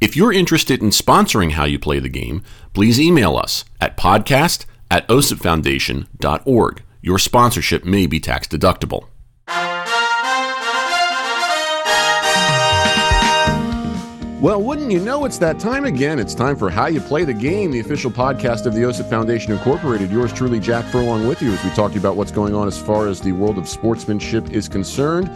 If you're interested in sponsoring How You Play the Game, please email us at podcast at osipfoundation.org. Your sponsorship may be tax deductible. Well, wouldn't you know it's that time again? It's time for How You Play the Game, the official podcast of the OSIP Foundation Incorporated. Yours truly, Jack Furlong, with you as we talk to you about what's going on as far as the world of sportsmanship is concerned.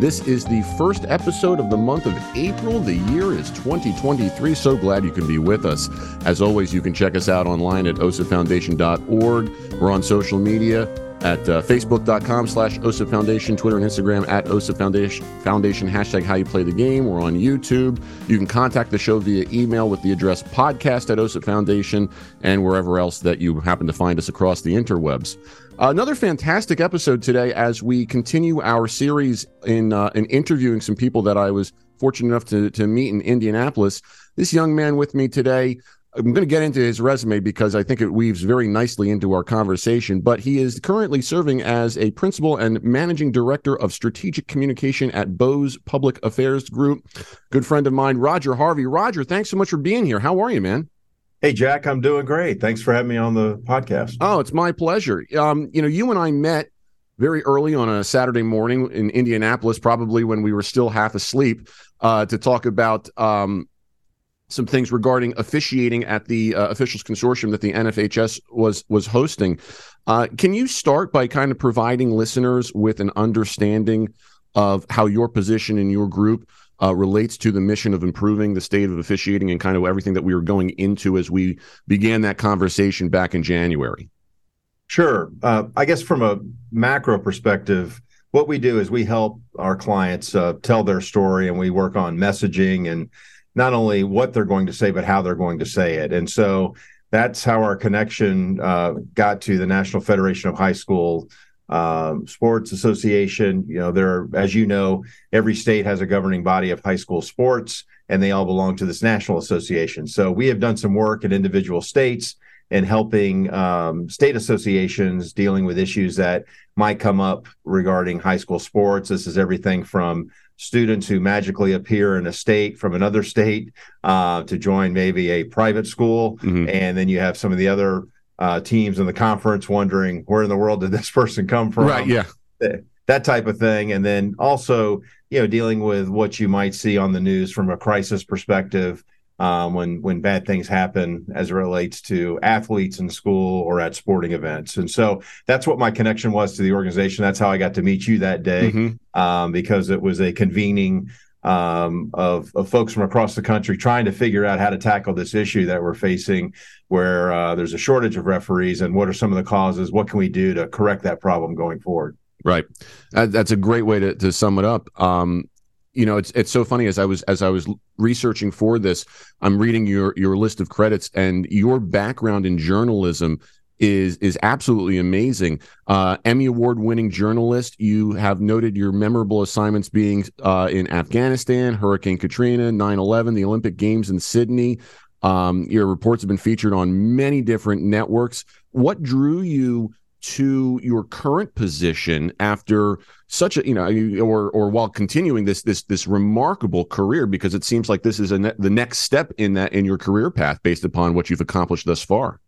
This is the first episode of the month of April. The year is 2023. So glad you can be with us. As always, you can check us out online at osipfoundation.org. We're on social media at uh, facebook.com slash OSIP Foundation, Twitter and Instagram at OSIP Foundation, Foundation, hashtag how you play the game. We're on YouTube. You can contact the show via email with the address podcast at OSIP Foundation and wherever else that you happen to find us across the interwebs. Another fantastic episode today as we continue our series in, uh, in interviewing some people that I was fortunate enough to, to meet in Indianapolis. This young man with me today I'm going to get into his resume because I think it weaves very nicely into our conversation. But he is currently serving as a principal and managing director of strategic communication at Bose Public Affairs Group. Good friend of mine, Roger Harvey. Roger, thanks so much for being here. How are you, man? Hey, Jack, I'm doing great. Thanks for having me on the podcast. Oh, it's my pleasure. Um, you know, you and I met very early on a Saturday morning in Indianapolis, probably when we were still half asleep, uh, to talk about um, some things regarding officiating at the uh, officials consortium that the NFHS was was hosting. Uh, can you start by kind of providing listeners with an understanding of how your position in your group uh, relates to the mission of improving the state of officiating and kind of everything that we were going into as we began that conversation back in January? Sure. Uh, I guess from a macro perspective, what we do is we help our clients uh, tell their story and we work on messaging and not only what they're going to say, but how they're going to say it. And so that's how our connection uh, got to the National Federation of High School um, Sports Association. You know, there, as you know, every state has a governing body of high school sports, and they all belong to this national association. So we have done some work in individual states and helping um, state associations dealing with issues that might come up regarding high school sports. This is everything from students who magically appear in a state from another state uh, to join maybe a private school. Mm-hmm. And then you have some of the other uh, teams in the conference wondering where in the world did this person come from? Right. Yeah. That type of thing. And then also, you know, dealing with what you might see on the news from a crisis perspective um, when when bad things happen as it relates to athletes in school or at sporting events. And so that's what my connection was to the organization. That's how I got to meet you that day mm-hmm. um, because it was a convening um, of, of folks from across the country trying to figure out how to tackle this issue that we're facing, where uh, there's a shortage of referees, and what are some of the causes? What can we do to correct that problem going forward? Right, that's a great way to, to sum it up. Um, you know, it's it's so funny as I was as I was researching for this, I'm reading your your list of credits and your background in journalism is is absolutely amazing. Uh, Emmy award winning journalist. You have noted your memorable assignments being uh, in Afghanistan, Hurricane Katrina, 9/11, the Olympic Games in Sydney. Um, your reports have been featured on many different networks. What drew you to your current position after such a you know or or while continuing this this this remarkable career because it seems like this is a ne- the next step in that in your career path based upon what you've accomplished thus far.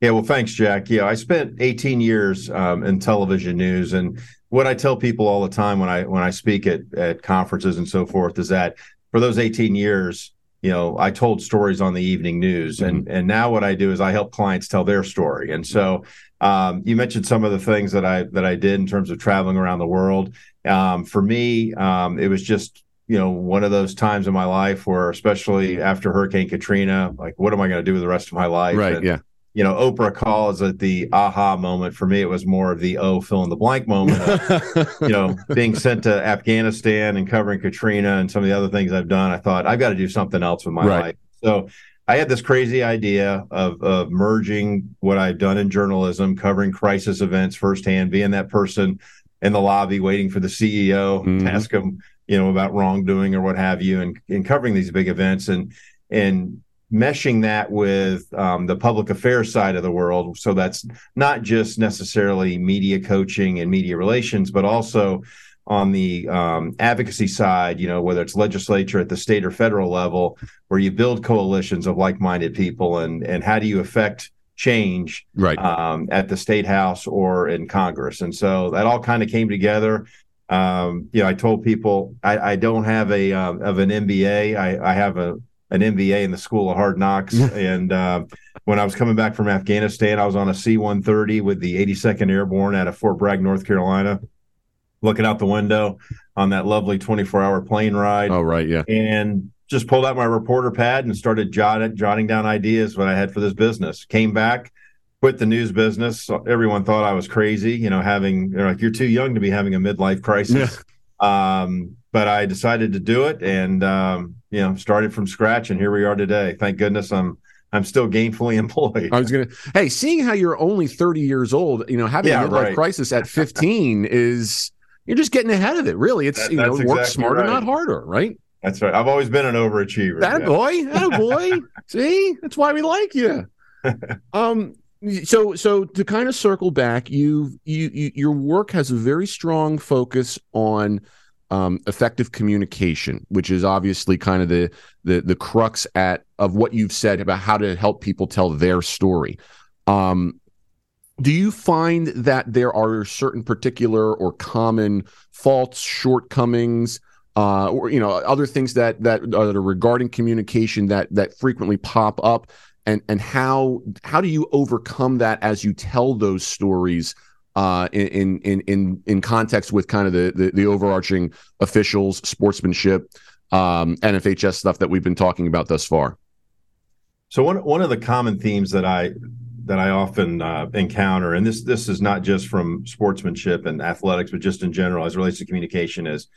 Yeah well thanks jack. Yeah i spent 18 years um, in television news and what i tell people all the time when i when i speak at at conferences and so forth is that for those 18 years you know i told stories on the evening news mm-hmm. and and now what i do is i help clients tell their story. And so um, you mentioned some of the things that I that I did in terms of traveling around the world. Um, for me, um, it was just you know one of those times in my life where, especially after Hurricane Katrina, like what am I going to do with the rest of my life? Right. And, yeah. You know, Oprah calls it the aha moment. For me, it was more of the oh, fill in the blank moment. Of, you know, being sent to Afghanistan and covering Katrina and some of the other things I've done. I thought I've got to do something else with my right. life. So I had this crazy idea of of merging what I've done in journalism, covering crisis events firsthand, being that person in the lobby waiting for the CEO mm-hmm. to ask him, you know, about wrongdoing or what have you, and, and covering these big events and and meshing that with um, the public affairs side of the world. So that's not just necessarily media coaching and media relations, but also on the um, advocacy side, you know, whether it's legislature at the state or federal level, where you build coalitions of like-minded people, and and how do you affect change right um, at the state house or in Congress? And so that all kind of came together. Um, you know, I told people I, I don't have a uh, of an MBA. I, I have a an MBA in the School of Hard Knocks. and uh, when I was coming back from Afghanistan, I was on a C 130 with the 82nd Airborne out of Fort Bragg, North Carolina looking out the window on that lovely 24 hour plane ride. Oh, right. Yeah. And just pulled out my reporter pad and started jotting, jotting down ideas what I had for this business. Came back, quit the news business. Everyone thought I was crazy, you know, having, like, you're too young to be having a midlife crisis. Yeah. Um, but I decided to do it and, um, you know, started from scratch. And here we are today. Thank goodness I'm I'm still gainfully employed. I was gonna, hey, seeing how you're only 30 years old, you know, having yeah, a midlife right. crisis at 15 is you're just getting ahead of it. Really, it's that, you know, exactly work smarter, right. not harder, right? That's right. I've always been an overachiever. That yeah. boy, that boy. See, that's why we like you. um, so so to kind of circle back, you you, you your work has a very strong focus on um, effective communication, which is obviously kind of the the the crux at of what you've said about how to help people tell their story. Um, do you find that there are certain particular or common faults, shortcomings, uh, or you know other things that that are regarding communication that that frequently pop up, and and how how do you overcome that as you tell those stories? Uh, in in in in context with kind of the, the, the overarching officials, sportsmanship, um, NFHS stuff that we've been talking about thus far. So one one of the common themes that I that I often uh, encounter, and this this is not just from sportsmanship and athletics, but just in general as relates to communication, is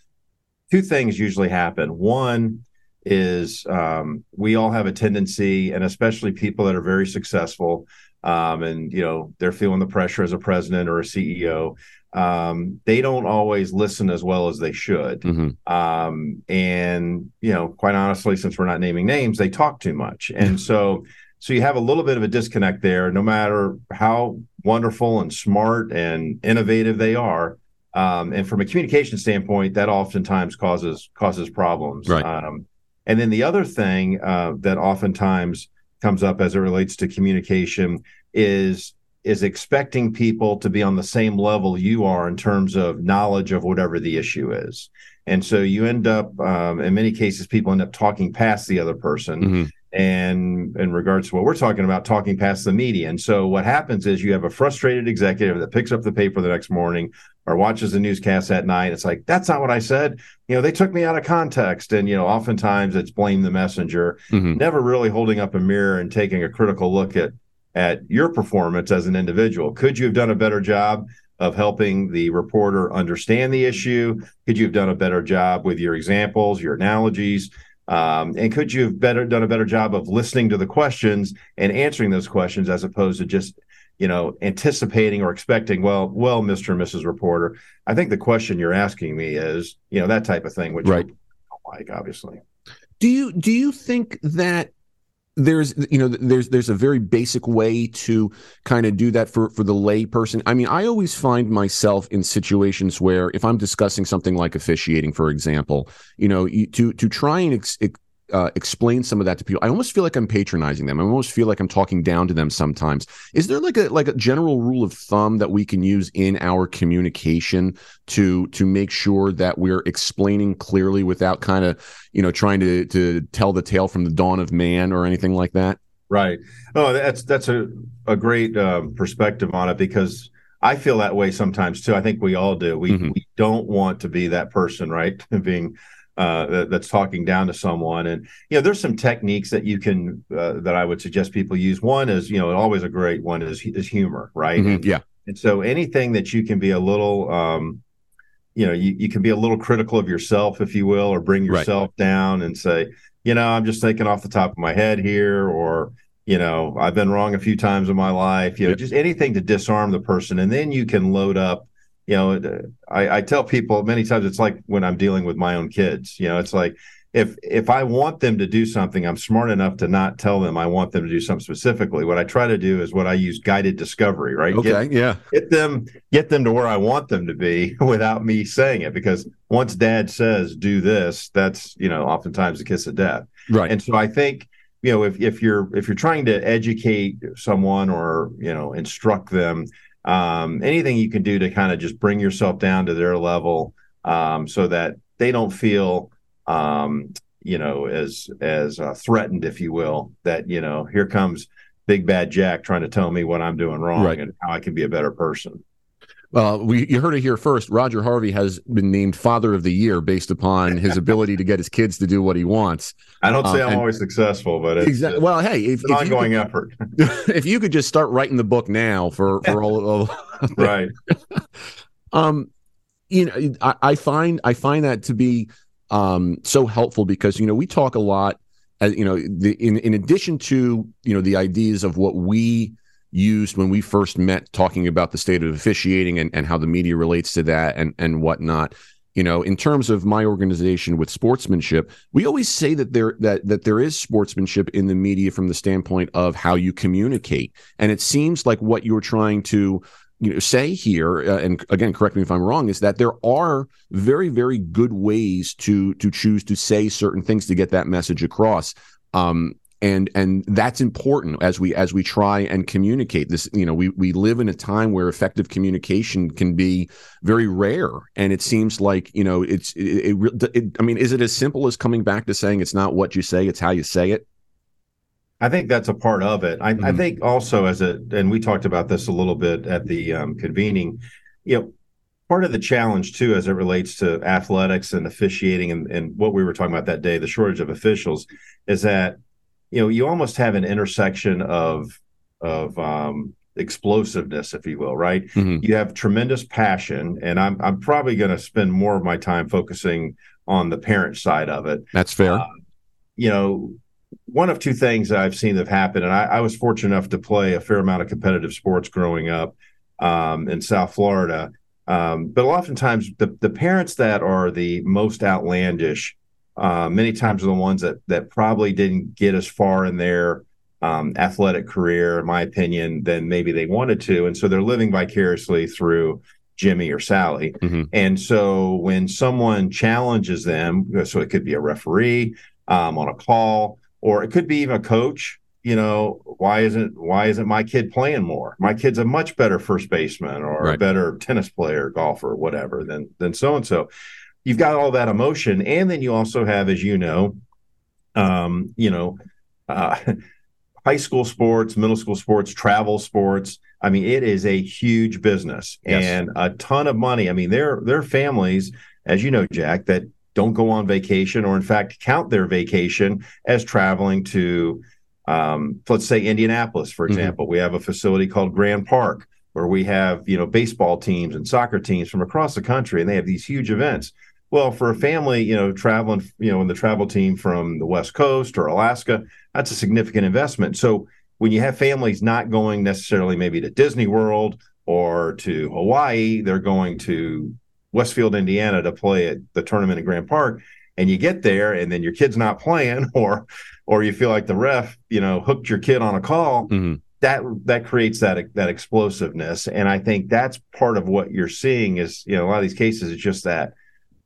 two things usually happen. One is um, we all have a tendency, and especially people that are very successful, um, and you know they're feeling the pressure as a president or a CEO. Um, they don't always listen as well as they should. Mm-hmm. Um, and you know, quite honestly, since we're not naming names, they talk too much, and so so you have a little bit of a disconnect there, no matter how wonderful and smart and innovative they are. Um, and from a communication standpoint, that oftentimes causes causes problems. Right. Um, and then the other thing uh, that oftentimes comes up as it relates to communication is is expecting people to be on the same level you are in terms of knowledge of whatever the issue is. And so you end up, um, in many cases, people end up talking past the other person. Mm-hmm and in regards to what we're talking about, talking past the media. And so what happens is you have a frustrated executive that picks up the paper the next morning or watches the newscast at night. It's like, that's not what I said. You know, they took me out of context. And, you know, oftentimes it's blame the messenger, mm-hmm. never really holding up a mirror and taking a critical look at at your performance as an individual. Could you have done a better job of helping the reporter understand the issue? Could you have done a better job with your examples, your analogies? Um, and could you have better done a better job of listening to the questions and answering those questions as opposed to just you know anticipating or expecting well well mr and mrs reporter i think the question you're asking me is you know that type of thing which right. i don't like obviously do you do you think that there's you know there's there's a very basic way to kind of do that for for the lay person i mean i always find myself in situations where if i'm discussing something like officiating for example you know to to try and ex, uh, explain some of that to people. I almost feel like I'm patronizing them. I almost feel like I'm talking down to them sometimes. Is there like a like a general rule of thumb that we can use in our communication to to make sure that we're explaining clearly without kind of you know trying to to tell the tale from the dawn of man or anything like that? Right. Oh, that's that's a a great um, perspective on it because I feel that way sometimes too. I think we all do. We mm-hmm. we don't want to be that person, right? Being uh, that, that's talking down to someone. And you know, there's some techniques that you can uh, that I would suggest people use. One is you know, always a great one is is humor, right? Mm-hmm, yeah. And so anything that you can be a little, um, you know, you, you can be a little critical of yourself, if you will, or bring yourself right. down and say, you know, I'm just thinking off the top of my head here, or you know, I've been wrong a few times in my life. You know, yep. just anything to disarm the person, and then you can load up. You know, uh, I, I tell people many times it's like when I'm dealing with my own kids. You know, it's like if if I want them to do something, I'm smart enough to not tell them I want them to do something specifically. What I try to do is what I use guided discovery, right? Okay, get, yeah. Get them get them to where I want them to be without me saying it because once dad says do this, that's, you know, oftentimes a kiss of death. Right. And so I think, you know, if if you're if you're trying to educate someone or, you know, instruct them, um, anything you can do to kind of just bring yourself down to their level um, so that they don't feel um, you know, as as uh, threatened, if you will, that you know, here comes Big Bad Jack trying to tell me what I'm doing wrong right. and how I can be a better person. Well, we you heard it here first. Roger Harvey has been named Father of the Year based upon his ability to get his kids to do what he wants. I don't say um, I'm always successful, but it's, exactly. Well, hey, if, if ongoing could, effort. if you could just start writing the book now for for all, all right. um, you know, I, I find I find that to be um, so helpful because you know we talk a lot as uh, you know the, in in addition to you know the ideas of what we used when we first met talking about the state of officiating and, and how the media relates to that and and whatnot. You know in terms of my organization with sportsmanship we always say that there that that there is sportsmanship in the media from the standpoint of how you communicate. And it seems like what you're trying to you know say here uh, and again correct me if i'm wrong is that there are very very good ways to to choose to say certain things to get that message across. Um and and that's important as we as we try and communicate this you know we we live in a time where effective communication can be very rare and it seems like you know it's it, it, it i mean is it as simple as coming back to saying it's not what you say it's how you say it I think that's a part of it. I, mm-hmm. I, think also as a, and we talked about this a little bit at the um, convening, you know, part of the challenge too, as it relates to athletics and officiating and, and what we were talking about that day, the shortage of officials, is that, you know, you almost have an intersection of, of, um, explosiveness, if you will, right? Mm-hmm. You have tremendous passion, and I'm I'm probably going to spend more of my time focusing on the parent side of it. That's fair. Uh, you know, one of two things I've seen that happen, and I, I, was fortunate enough to play a fair amount of competitive sports growing up um, in South Florida. Um, but oftentimes, the, the parents that are the most outlandish, uh, many times are the ones that that probably didn't get as far in their um, athletic career, in my opinion, than maybe they wanted to, and so they're living vicariously through Jimmy or Sally. Mm-hmm. And so when someone challenges them, so it could be a referee um, on a call or it could be even a coach you know why isn't why isn't my kid playing more my kid's a much better first baseman or right. a better tennis player golfer whatever than than so and so you've got all that emotion and then you also have as you know um you know uh high school sports middle school sports travel sports i mean it is a huge business yes. and a ton of money i mean there there are families as you know jack that don't go on vacation or in fact count their vacation as traveling to um, let's say indianapolis for mm-hmm. example mm-hmm. we have a facility called grand park where we have you know baseball teams and soccer teams from across the country and they have these huge events well for a family you know traveling you know in the travel team from the west coast or alaska that's a significant investment so when you have families not going necessarily maybe to disney world or to hawaii they're going to Westfield, Indiana to play at the tournament in Grand Park, and you get there and then your kid's not playing, or or you feel like the ref, you know, hooked your kid on a call. Mm-hmm. That that creates that that explosiveness, and I think that's part of what you're seeing is you know a lot of these cases it's just that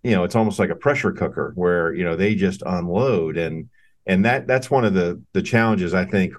you know it's almost like a pressure cooker where you know they just unload and and that that's one of the the challenges I think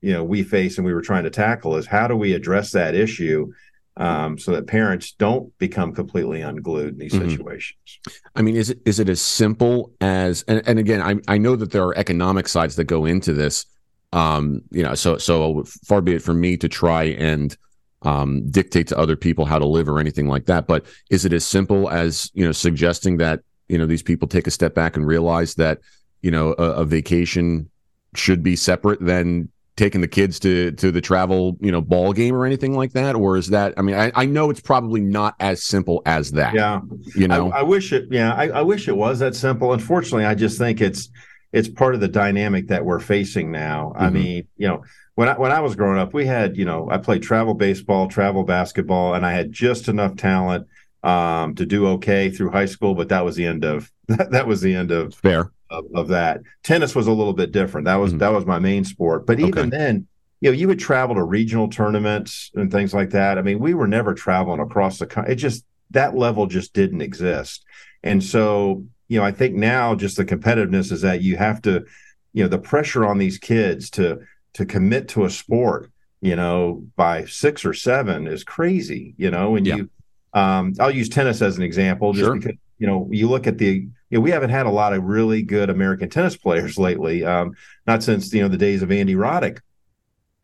you know we face and we were trying to tackle is how do we address that issue um, so that parents don't become completely unglued in these mm-hmm. situations. I mean, is it is it as simple as and, and again, I I know that there are economic sides that go into this. Um, you know, so so far be it from me to try and um, dictate to other people how to live or anything like that. But is it as simple as you know suggesting that you know these people take a step back and realize that you know a, a vacation should be separate than taking the kids to to the travel you know ball game or anything like that or is that i mean i, I know it's probably not as simple as that yeah you know i, I wish it yeah I, I, wish it was that simple unfortunately i just think it's it's part of the dynamic that we're facing now. Mm-hmm. I mean, you know, when I when I was growing up, we had, you know, I played travel baseball, travel basketball, and I had just enough talent um, to do okay through high school, but that was the end of that, that was the end of fair of, of that. Tennis was a little bit different. That was mm-hmm. that was my main sport. But even okay. then, you know, you would travel to regional tournaments and things like that. I mean, we were never traveling across the country. It just that level just didn't exist. And so, you know, I think now just the competitiveness is that you have to, you know, the pressure on these kids to to commit to a sport, you know, by six or seven is crazy. You know, and yeah. you um, I'll use tennis as an example, just sure. because you know you look at the you know, we haven't had a lot of really good American tennis players lately, um, not since you know the days of Andy Roddick.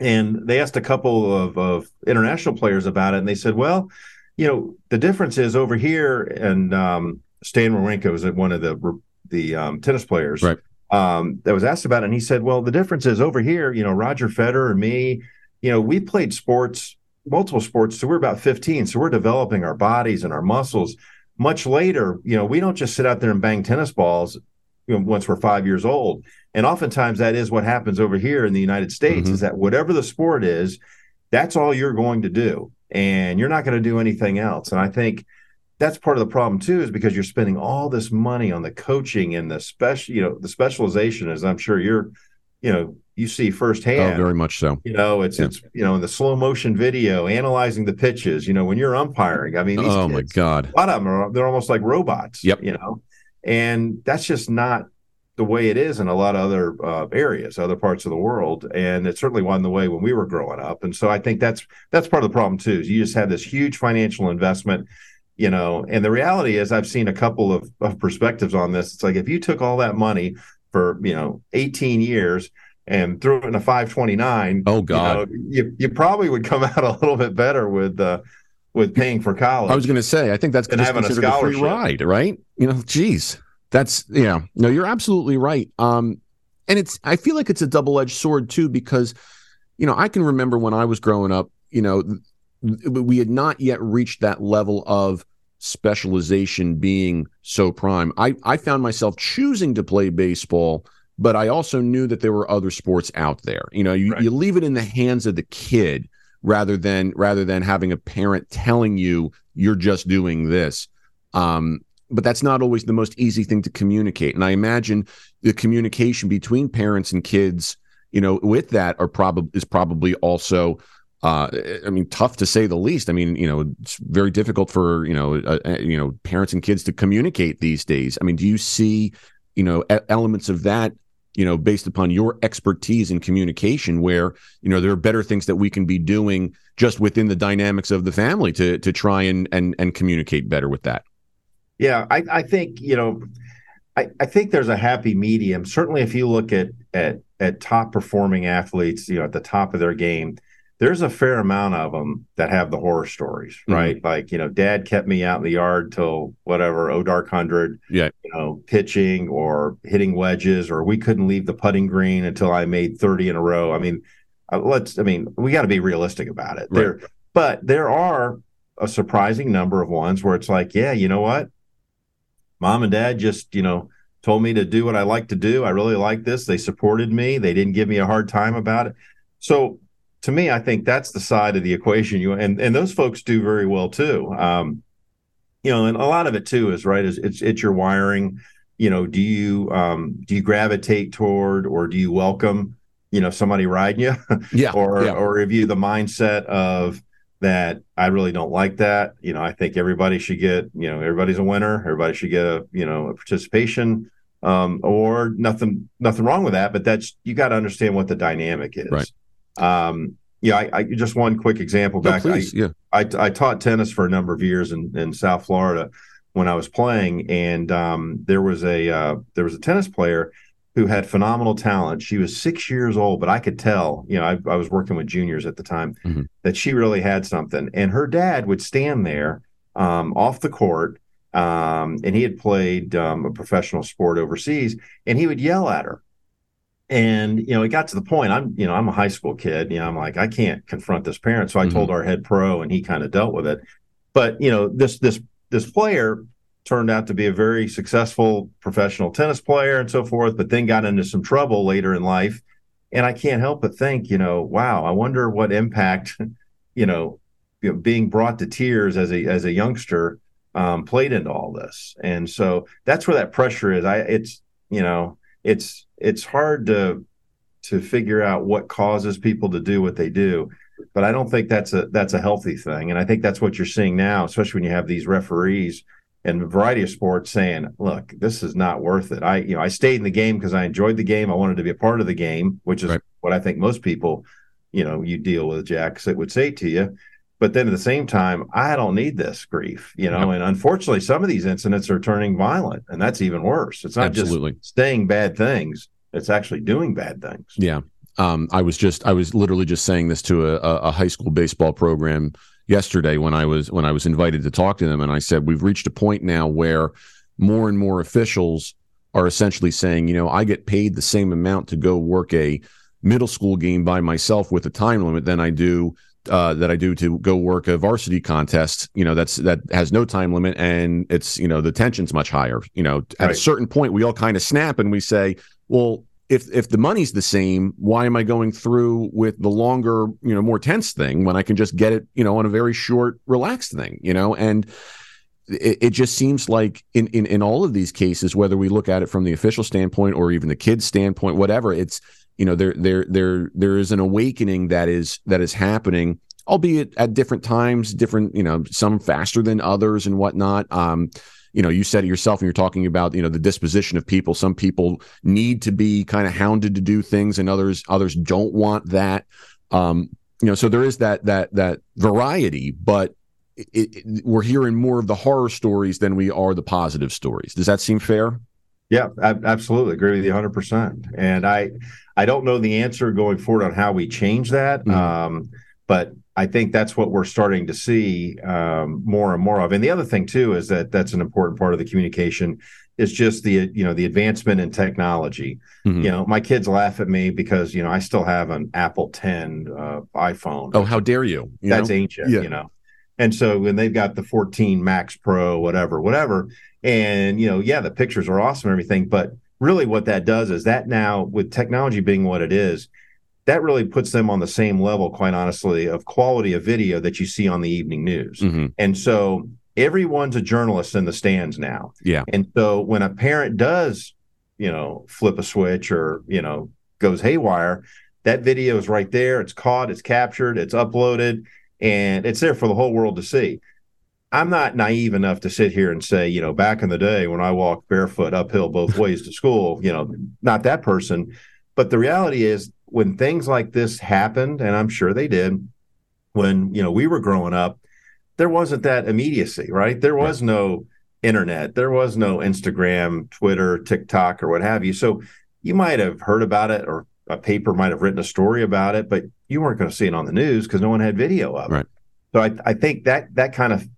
And they asked a couple of, of international players about it, and they said, "Well, you know, the difference is over here." And um, Stan Wawrinka was one of the the um, tennis players right. Um, that was asked about it, and he said, "Well, the difference is over here. You know, Roger Federer and me, you know, we played sports, multiple sports, so we're about 15, so we're developing our bodies and our muscles." much later, you know, we don't just sit out there and bang tennis balls you know, once we're five years old. And oftentimes that is what happens over here in the United States mm-hmm. is that whatever the sport is, that's all you're going to do. And you're not going to do anything else. And I think that's part of the problem too, is because you're spending all this money on the coaching and the special, you know, the specialization, as I'm sure you're, you know, you see firsthand. Oh, very much so. You know, it's yeah. it's you know in the slow motion video, analyzing the pitches. You know, when you're umpiring, I mean, oh kids, my god, a lot of them are they're almost like robots. Yep. You know, and that's just not the way it is in a lot of other uh, areas, other parts of the world, and it certainly wasn't the way when we were growing up. And so I think that's that's part of the problem too. Is you just have this huge financial investment. You know, and the reality is, I've seen a couple of, of perspectives on this. It's like if you took all that money for you know 18 years and threw it in a 529 oh god you, know, you, you, probably would come out a little bit better with uh with paying for college. I was going to say i think that's just having considered a, a, free ride right? You know geez that's yeah. No you're absolutely right. Um and it's i feel like it's a double-edged sword too because you know i can remember when i was growing up you know we had not yet reached that level of specialization being so prime i i found myself choosing to play baseball but I also knew that there were other sports out there. You know, you, right. you leave it in the hands of the kid rather than rather than having a parent telling you you're just doing this. Um, but that's not always the most easy thing to communicate. And I imagine the communication between parents and kids, you know, with that are probably is probably also uh, I mean, tough to say the least. I mean, you know, it's very difficult for you know, uh, uh you know, parents and kids to communicate these days. I mean, do you see, you know, elements of that you know, based upon your expertise in communication, where you know there are better things that we can be doing just within the dynamics of the family to to try and and and communicate better with that. Yeah, I, I think you know, I, I think there's a happy medium. Certainly, if you look at at at top performing athletes, you know, at the top of their game, there's a fair amount of them that have the horror stories, mm-hmm. right? Mm-hmm. Like, you know, dad kept me out in the yard till whatever, oh dark hundred, yeah, you know, pitching or hitting wedges, or we couldn't leave the putting green until I made 30 in a row. I mean, uh, let's, I mean, we got to be realistic about it. Right. There, but there are a surprising number of ones where it's like, yeah, you know what? Mom and dad just, you know, told me to do what I like to do. I really like this. They supported me. They didn't give me a hard time about it. So to me, I think that's the side of the equation. You and and those folks do very well too. Um, you know, and a lot of it too is right. Is it's it's your wiring. You know, do you um, do you gravitate toward or do you welcome you know somebody riding you? Yeah. or yeah. or have you the mindset of that I really don't like that. You know, I think everybody should get, you know, everybody's a winner. Everybody should get a, you know, a participation um, or nothing, nothing wrong with that. But that's, you got to understand what the dynamic is. Right. Um, yeah, I, I, just one quick example back. No, please, I, yeah. I, I taught tennis for a number of years in, in South Florida when I was playing, and um, there was a uh, there was a tennis player who had phenomenal talent. She was six years old, but I could tell, you know, I, I was working with juniors at the time, mm-hmm. that she really had something. And her dad would stand there um, off the court, um, and he had played um, a professional sport overseas, and he would yell at her and you know it got to the point i'm you know i'm a high school kid you know i'm like i can't confront this parent so i mm-hmm. told our head pro and he kind of dealt with it but you know this this this player turned out to be a very successful professional tennis player and so forth, but then got into some trouble later in life. And I can't help but think, you know, wow, I wonder what impact, you know, you know being brought to tears as a as a youngster um, played into all this. And so that's where that pressure is. I it's you know it's it's hard to to figure out what causes people to do what they do but i don't think that's a that's a healthy thing. And i think that's what you're seeing now especially when you have these referees and a variety of sports saying look this is not worth it. I you know i stayed in the game because i enjoyed the game. I wanted to be a part of the game which is right. what i think most people you know you deal with jack would say to you but then at the same time i don't need this grief you know yep. and unfortunately some of these incidents are turning violent and that's even worse it's not Absolutely. just saying bad things it's actually doing bad things yeah um, i was just i was literally just saying this to a, a high school baseball program yesterday when i was when i was invited to talk to them and i said we've reached a point now where more and more officials are essentially saying you know i get paid the same amount to go work a middle school game by myself with a time limit than i do uh, that I do to go work a varsity contest, you know, that's that has no time limit and it's, you know, the tension's much higher. You know, at right. a certain point we all kind of snap and we say, well, if if the money's the same, why am I going through with the longer, you know, more tense thing when I can just get it, you know, on a very short, relaxed thing, you know? And it, it just seems like in, in in all of these cases, whether we look at it from the official standpoint or even the kid's standpoint, whatever, it's you know there there there there is an awakening that is that is happening albeit at different times different you know some faster than others and whatnot. Um you know you said it yourself and you're talking about you know the disposition of people. Some people need to be kind of hounded to do things and others others don't want that. Um you know so there is that that that variety but it, it, we're hearing more of the horror stories than we are the positive stories. Does that seem fair yeah, I absolutely agree with you 100%. And I I don't know the answer going forward on how we change that. Mm-hmm. Um, but I think that's what we're starting to see um, more and more of. And the other thing too is that that's an important part of the communication is just the you know the advancement in technology. Mm-hmm. You know, my kids laugh at me because you know I still have an Apple 10 uh, iPhone. Oh, how dare you? you that's know? ancient. Yeah. You know, and so when they've got the 14 Max Pro, whatever, whatever, and you know, yeah, the pictures are awesome, and everything, but really what that does is that now with technology being what it is, that really puts them on the same level, quite honestly, of quality of video that you see on the evening news. Mm-hmm. And so everyone's a journalist in the stands now. Yeah. And so when a parent does, you know, flip a switch or, you know, goes haywire, that video is right there. It's caught, it's captured, it's uploaded, and it's there for the whole world to see. I'm not naive enough to sit here and say, you know, back in the day when I walked barefoot uphill both ways to school, you know, not that person. But the reality is, when things like this happened, and I'm sure they did, when you know we were growing up, there wasn't that immediacy, right? There was no internet, there was no Instagram, Twitter, TikTok, or what have you. So you might have heard about it, or a paper might have written a story about it, but you weren't going to see it on the news because no one had video of right. it. So I, I think that that kind of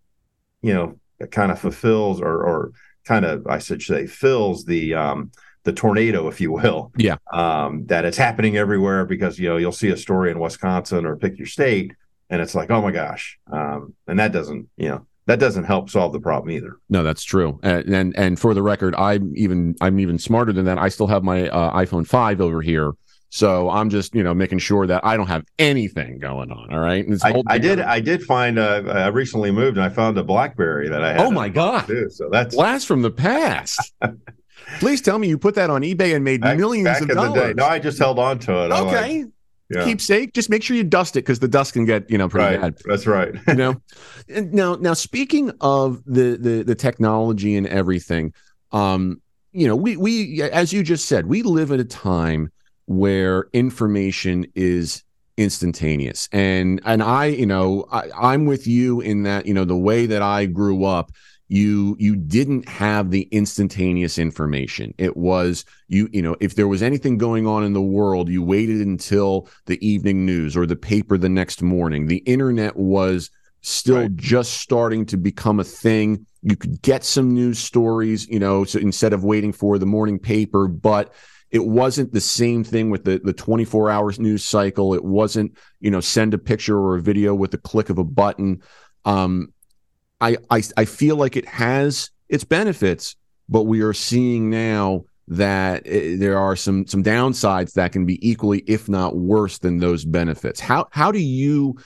you know, kind of fulfills or or kind of I should say fills the um the tornado, if you will. Yeah. Um, that it's happening everywhere because you know you'll see a story in Wisconsin or pick your state, and it's like, oh my gosh, um, and that doesn't, you know, that doesn't help solve the problem either. No, that's true. And and, and for the record, I'm even I'm even smarter than that. I still have my uh, iPhone five over here so I'm just, you know, making sure that I don't have anything going on. All right. I, I, did. I did find. Uh, I recently moved, and I found a BlackBerry that I had. Oh my god! Too, so that's blast from the past. Please tell me you put that on eBay and made back, millions back of dollars. No, I just held on to it. Okay. Like, yeah. Keepsake. Just make sure you dust it because the dust can get you know pretty right. bad. That's right. you know. Now, now speaking of the the the technology and everything, um, you know, we we as you just said, we live at a time where information is instantaneous. And and i you know I, i'm with you in that you know the way that i grew up you you didn't have the instantaneous information. It was you you know if there was anything going on in the world you waited until the evening news or the paper the next morning. The internet was still right. just starting to become a thing. You could get some news stories you know so instead of waiting for the morning paper but it wasn't the same thing with the the 24 hours news cycle. It wasn't, you know, send a picture or a video with the click of a button. Um, I, I I feel like it has its benefits, but we are seeing now that uh, there are some some downsides that can be equally, if not worse, than those benefits. How how do you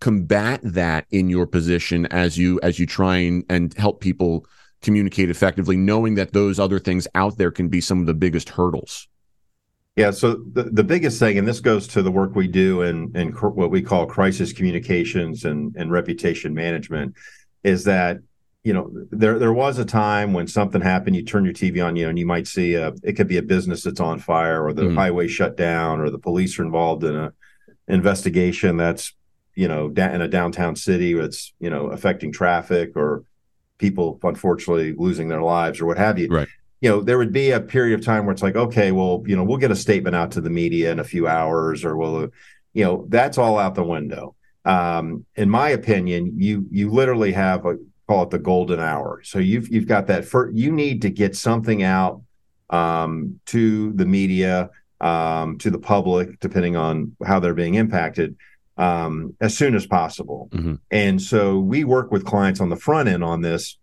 combat that in your position as you as you try and, and help people communicate effectively, knowing that those other things out there can be some of the biggest hurdles? Yeah, so the, the biggest thing, and this goes to the work we do in, in cr- what we call crisis communications and, and reputation management, is that you know there there was a time when something happened, you turn your TV on, you know, and you might see a it could be a business that's on fire, or the mm. highway shut down, or the police are involved in a investigation that's you know da- in a downtown city that's you know affecting traffic or people unfortunately losing their lives or what have you. Right you know, there would be a period of time where it's like, okay, well, you know, we'll get a statement out to the media in a few hours, or we'll, you know, that's all out the window. Um, in my opinion, you you literally have a call it the golden hour. So you've you've got that for you need to get something out um, to the media, um, to the public, depending on how they're being impacted, um, as soon as possible. Mm-hmm. And so we work with clients on the front end on this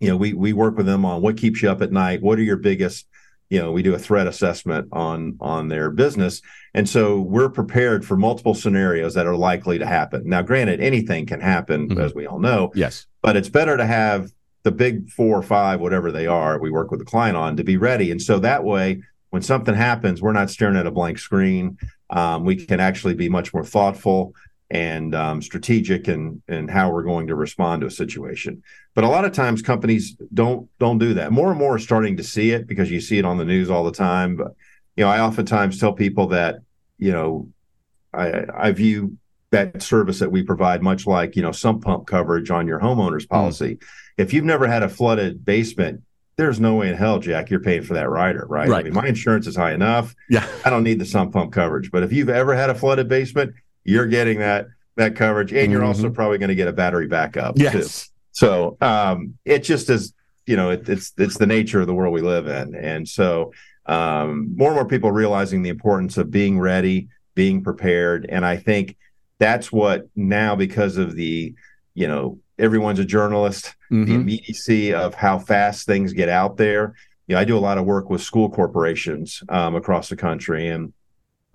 you know, we we work with them on what keeps you up at night. What are your biggest, you know, we do a threat assessment on on their business, and so we're prepared for multiple scenarios that are likely to happen. Now, granted, anything can happen, mm-hmm. as we all know. Yes, but it's better to have the big four or five, whatever they are, we work with the client on to be ready, and so that way. When something happens, we're not staring at a blank screen. Um, we can actually be much more thoughtful and um, strategic and and how we're going to respond to a situation. But a lot of times companies don't don't do that. More and more are starting to see it because you see it on the news all the time. But you know, I oftentimes tell people that you know I I view that service that we provide much like you know sump pump coverage on your homeowner's hmm. policy. Mm. If you've never had a flooded basement, there's no way in hell, Jack, you're paying for that rider, right? right? I mean, my insurance is high enough. Yeah. I don't need the sump pump coverage. But if you've ever had a flooded basement, you're getting that that coverage, and you're mm-hmm. also probably going to get a battery backup. Yes. Too. So um, it just is, you know, it, it's it's the nature of the world we live in, and so um, more and more people realizing the importance of being ready, being prepared, and I think that's what now because of the, you know, everyone's a journalist, mm-hmm. the immediacy of how fast things get out there. You know, I do a lot of work with school corporations um, across the country, and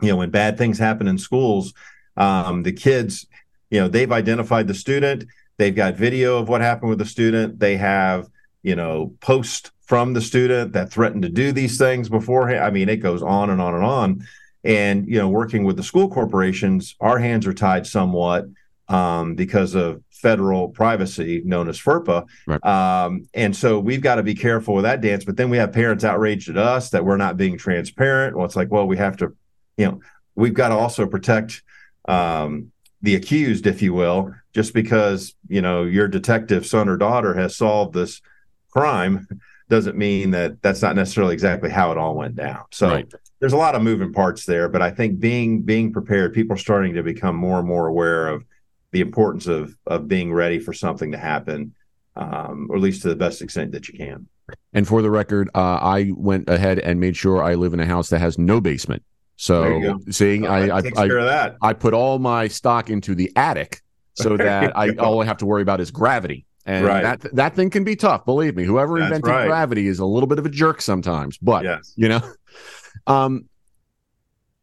you know, when bad things happen in schools, um, the kids, you know, they've identified the student. They've got video of what happened with the student. They have, you know, posts from the student that threatened to do these things beforehand. I mean, it goes on and on and on. And you know, working with the school corporations, our hands are tied somewhat um, because of federal privacy known as FERPA. Right. Um, and so we've got to be careful with that dance. But then we have parents outraged at us that we're not being transparent. Well, it's like, well, we have to, you know, we've got to also protect um, the accused, if you will, just because you know your detective son or daughter has solved this crime doesn't mean that that's not necessarily exactly how it all went down. So right. there's a lot of moving parts there, but I think being being prepared, people are starting to become more and more aware of the importance of of being ready for something to happen, um, or at least to the best extent that you can. And for the record, uh, I went ahead and made sure I live in a house that has no basement. So seeing I I, I, I, put all my stock into the attic so that I all I have to worry about is gravity. And right. that that thing can be tough, believe me. Whoever That's invented right. gravity is a little bit of a jerk sometimes, but yes. you know. Um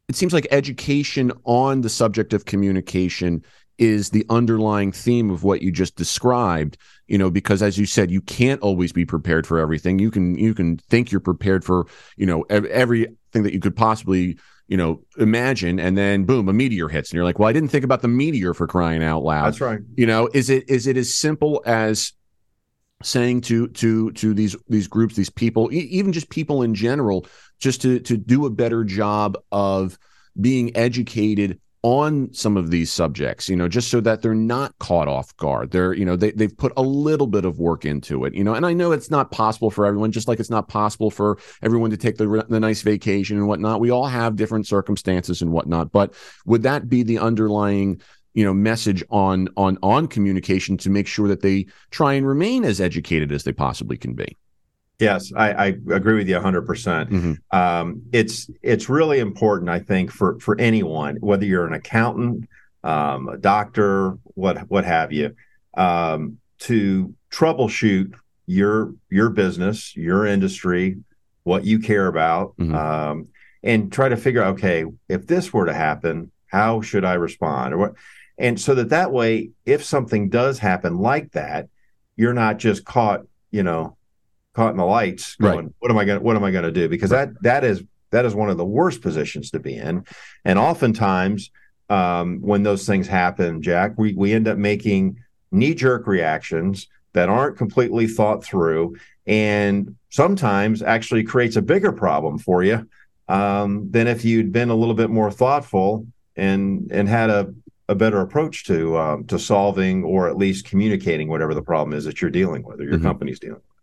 it seems like education on the subject of communication is the underlying theme of what you just described you know because as you said you can't always be prepared for everything you can you can think you're prepared for you know everything that you could possibly you know, imagine, and then boom, a meteor hits, and you're like, well, I didn't think about the meteor for crying out loud. That's right. You know, is it is it as simple as saying to to to these these groups, these people, e- even just people in general, just to to do a better job of being educated on some of these subjects, you know, just so that they're not caught off guard. They're, you know, they, they've put a little bit of work into it, you know, and I know it's not possible for everyone, just like it's not possible for everyone to take the, the nice vacation and whatnot. We all have different circumstances and whatnot, but would that be the underlying, you know, message on, on, on communication to make sure that they try and remain as educated as they possibly can be? Yes, I, I, agree with you 100. Mm-hmm. percent um, It's it's really important, I think, for for anyone, whether you're an accountant, um, a doctor, what what have you, um, to troubleshoot your your business, your industry, what you care about, mm-hmm. um, and try to figure out okay, if this were to happen, how should I respond, or what? And so that that way, if something does happen like that, you're not just caught, you know, caught in the lights going, right. what am I going to, what am I going to do? Because right. that, that is, that is one of the worst positions to be in. And oftentimes, um, when those things happen, Jack, we, we end up making knee jerk reactions that aren't completely thought through and sometimes actually creates a bigger problem for you um, than if you'd been a little bit more thoughtful and and had a a better approach to um, to solving or at least communicating whatever the problem is that you're dealing with or your mm-hmm. company's dealing with.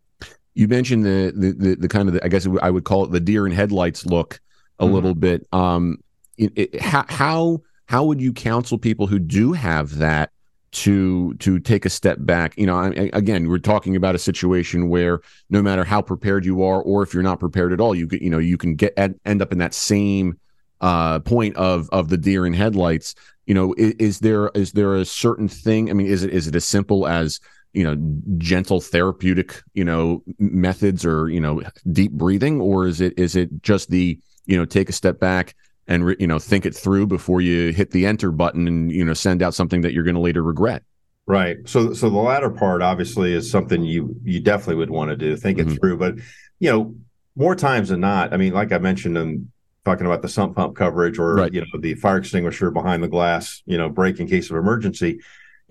You mentioned the, the the, the kind of the, I guess I would call it the deer in headlights look a mm-hmm. little bit. Um, it, it, how how how would you counsel people who do have that to to take a step back? You know, I, again, we're talking about a situation where no matter how prepared you are, or if you're not prepared at all, you you know you can get end up in that same uh, point of of the deer in headlights you know is, is, there is there a certain thing i mean is it is it as simple as you know gentle therapeutic you know methods or you know deep breathing? Or is it is it just the you know take a step back and re, you know think it through before you hit the enter button and you know send out something that you're going to later regret? Right. So so the latter part obviously is something you you definitely would want to do think mm-hmm. it through. But you know more times than not i mean like i mentioned in talking about the sump pump coverage or right. you know the fire extinguisher behind the glass you know break in case of emergency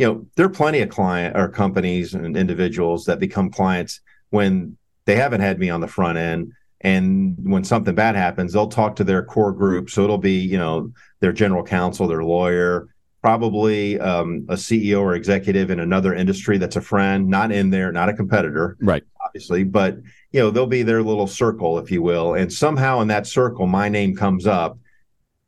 you know there are plenty of client or companies and individuals that become clients when they haven't had me on the front end. And when something bad happens they'll talk to their core group. So it'll be you know their general counsel their lawyer probably um, a ceo or executive in another industry that's a friend not in there not a competitor right. obviously but you know they'll be their little circle if you will. And somehow in that circle my name comes up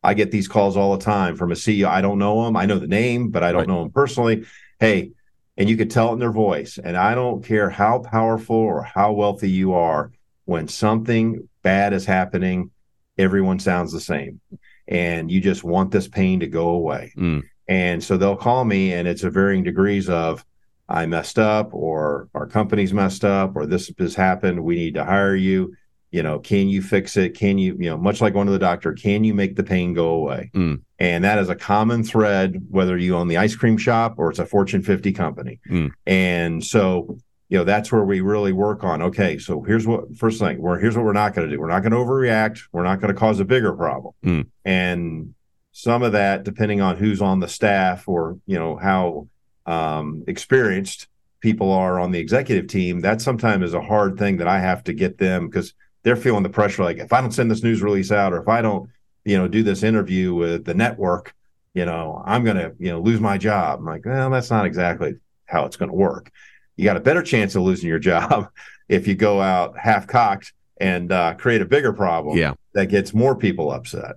i get these calls all the time from a ceo i don't know them i know the name but i don't right. know them personally hey and you could tell it in their voice and i don't care how powerful or how wealthy you are when something bad is happening everyone sounds the same and you just want this pain to go away mm. and so they'll call me and it's a varying degrees of I messed up or our company's messed up or this has happened. We need to hire you. You know, can you fix it? Can you, you know, much like going to the doctor, can you make the pain go away? Mm. And that is a common thread, whether you own the ice cream shop or it's a Fortune 50 company. Mm. And so, you know, that's where we really work on. Okay, so here's what first thing, we're here's what we're not going to do. We're not going to overreact. We're not going to cause a bigger problem. Mm. And some of that, depending on who's on the staff or you know how um, experienced people are on the executive team, that sometimes is a hard thing that I have to get them because they're feeling the pressure. Like if I don't send this news release out, or if I don't, you know, do this interview with the network, you know, I'm going to, you know, lose my job. I'm like, well, that's not exactly how it's going to work. You got a better chance of losing your job if you go out half cocked and uh, create a bigger problem yeah. that gets more people upset.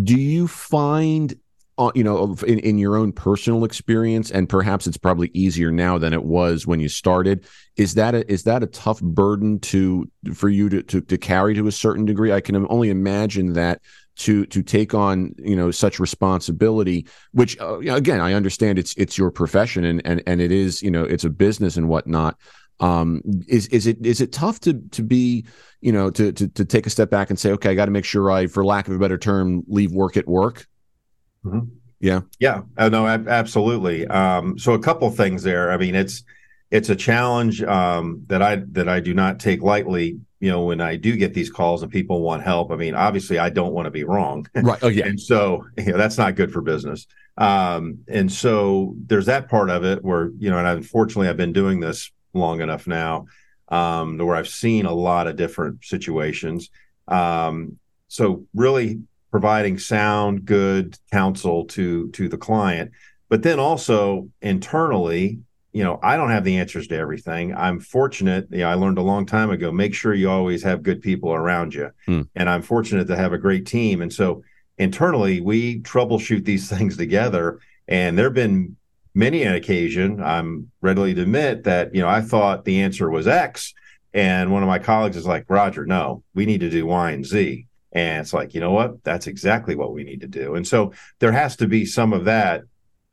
Do you find uh, you know, in, in your own personal experience, and perhaps it's probably easier now than it was when you started. Is that a, is that a tough burden to for you to, to to carry to a certain degree? I can only imagine that to to take on you know such responsibility which uh, again i understand it's it's your profession and and and it is you know it's a business and whatnot um is is it is it tough to to be you know to to, to take a step back and say okay i got to make sure i for lack of a better term leave work at work Mm-hmm. Yeah. Yeah. Uh, no, ab- absolutely. Um, so a couple things there. I mean, it's it's a challenge um, that I that I do not take lightly. You know, when I do get these calls and people want help. I mean, obviously, I don't want to be wrong. Right. Oh yeah. and so you know, that's not good for business. Um, and so there's that part of it where you know, and unfortunately, I've been doing this long enough now um, where I've seen a lot of different situations. Um, so really providing sound, good counsel to to the client. But then also internally, you know, I don't have the answers to everything. I'm fortunate, you know, I learned a long time ago, make sure you always have good people around you. Hmm. And I'm fortunate to have a great team. And so internally, we troubleshoot these things together. And there've been many an occasion, I'm readily to admit that, you know, I thought the answer was X. And one of my colleagues is like, Roger, no, we need to do Y and Z. And it's like, you know what? That's exactly what we need to do. And so there has to be some of that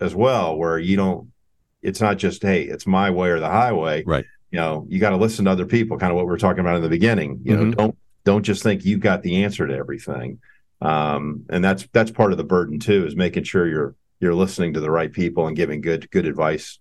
as well, where you don't, it's not just, hey, it's my way or the highway. Right. you know you got to listen to other people kind of what we were talking about in the beginning you know mm-hmm. don't don't just think you've got the answer to everything um, and that's that's part of the burden too is making sure you're you're listening to the right people and giving good good advice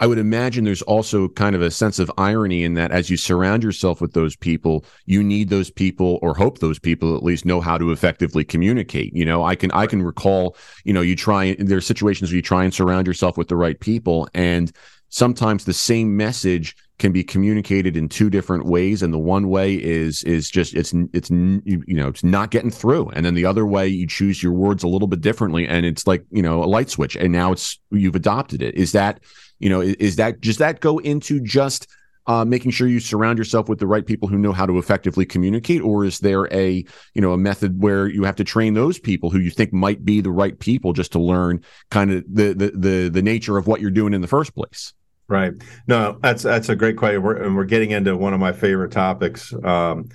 I would imagine there's also kind of a sense of irony in that as you surround yourself with those people, you need those people or hope those people at least know how to effectively communicate. You know, I can I can recall, you know, you try there's situations where you try and surround yourself with the right people and sometimes the same message can be communicated in two different ways and the one way is is just it's it's you know it's not getting through and then the other way you choose your words a little bit differently and it's like you know a light switch and now it's you've adopted it is that you know is that does that go into just uh, making sure you surround yourself with the right people who know how to effectively communicate, or is there a you know a method where you have to train those people who you think might be the right people just to learn kind of the the the, the nature of what you're doing in the first place? Right. No, that's that's a great question. We're, and we're getting into one of my favorite topics, um,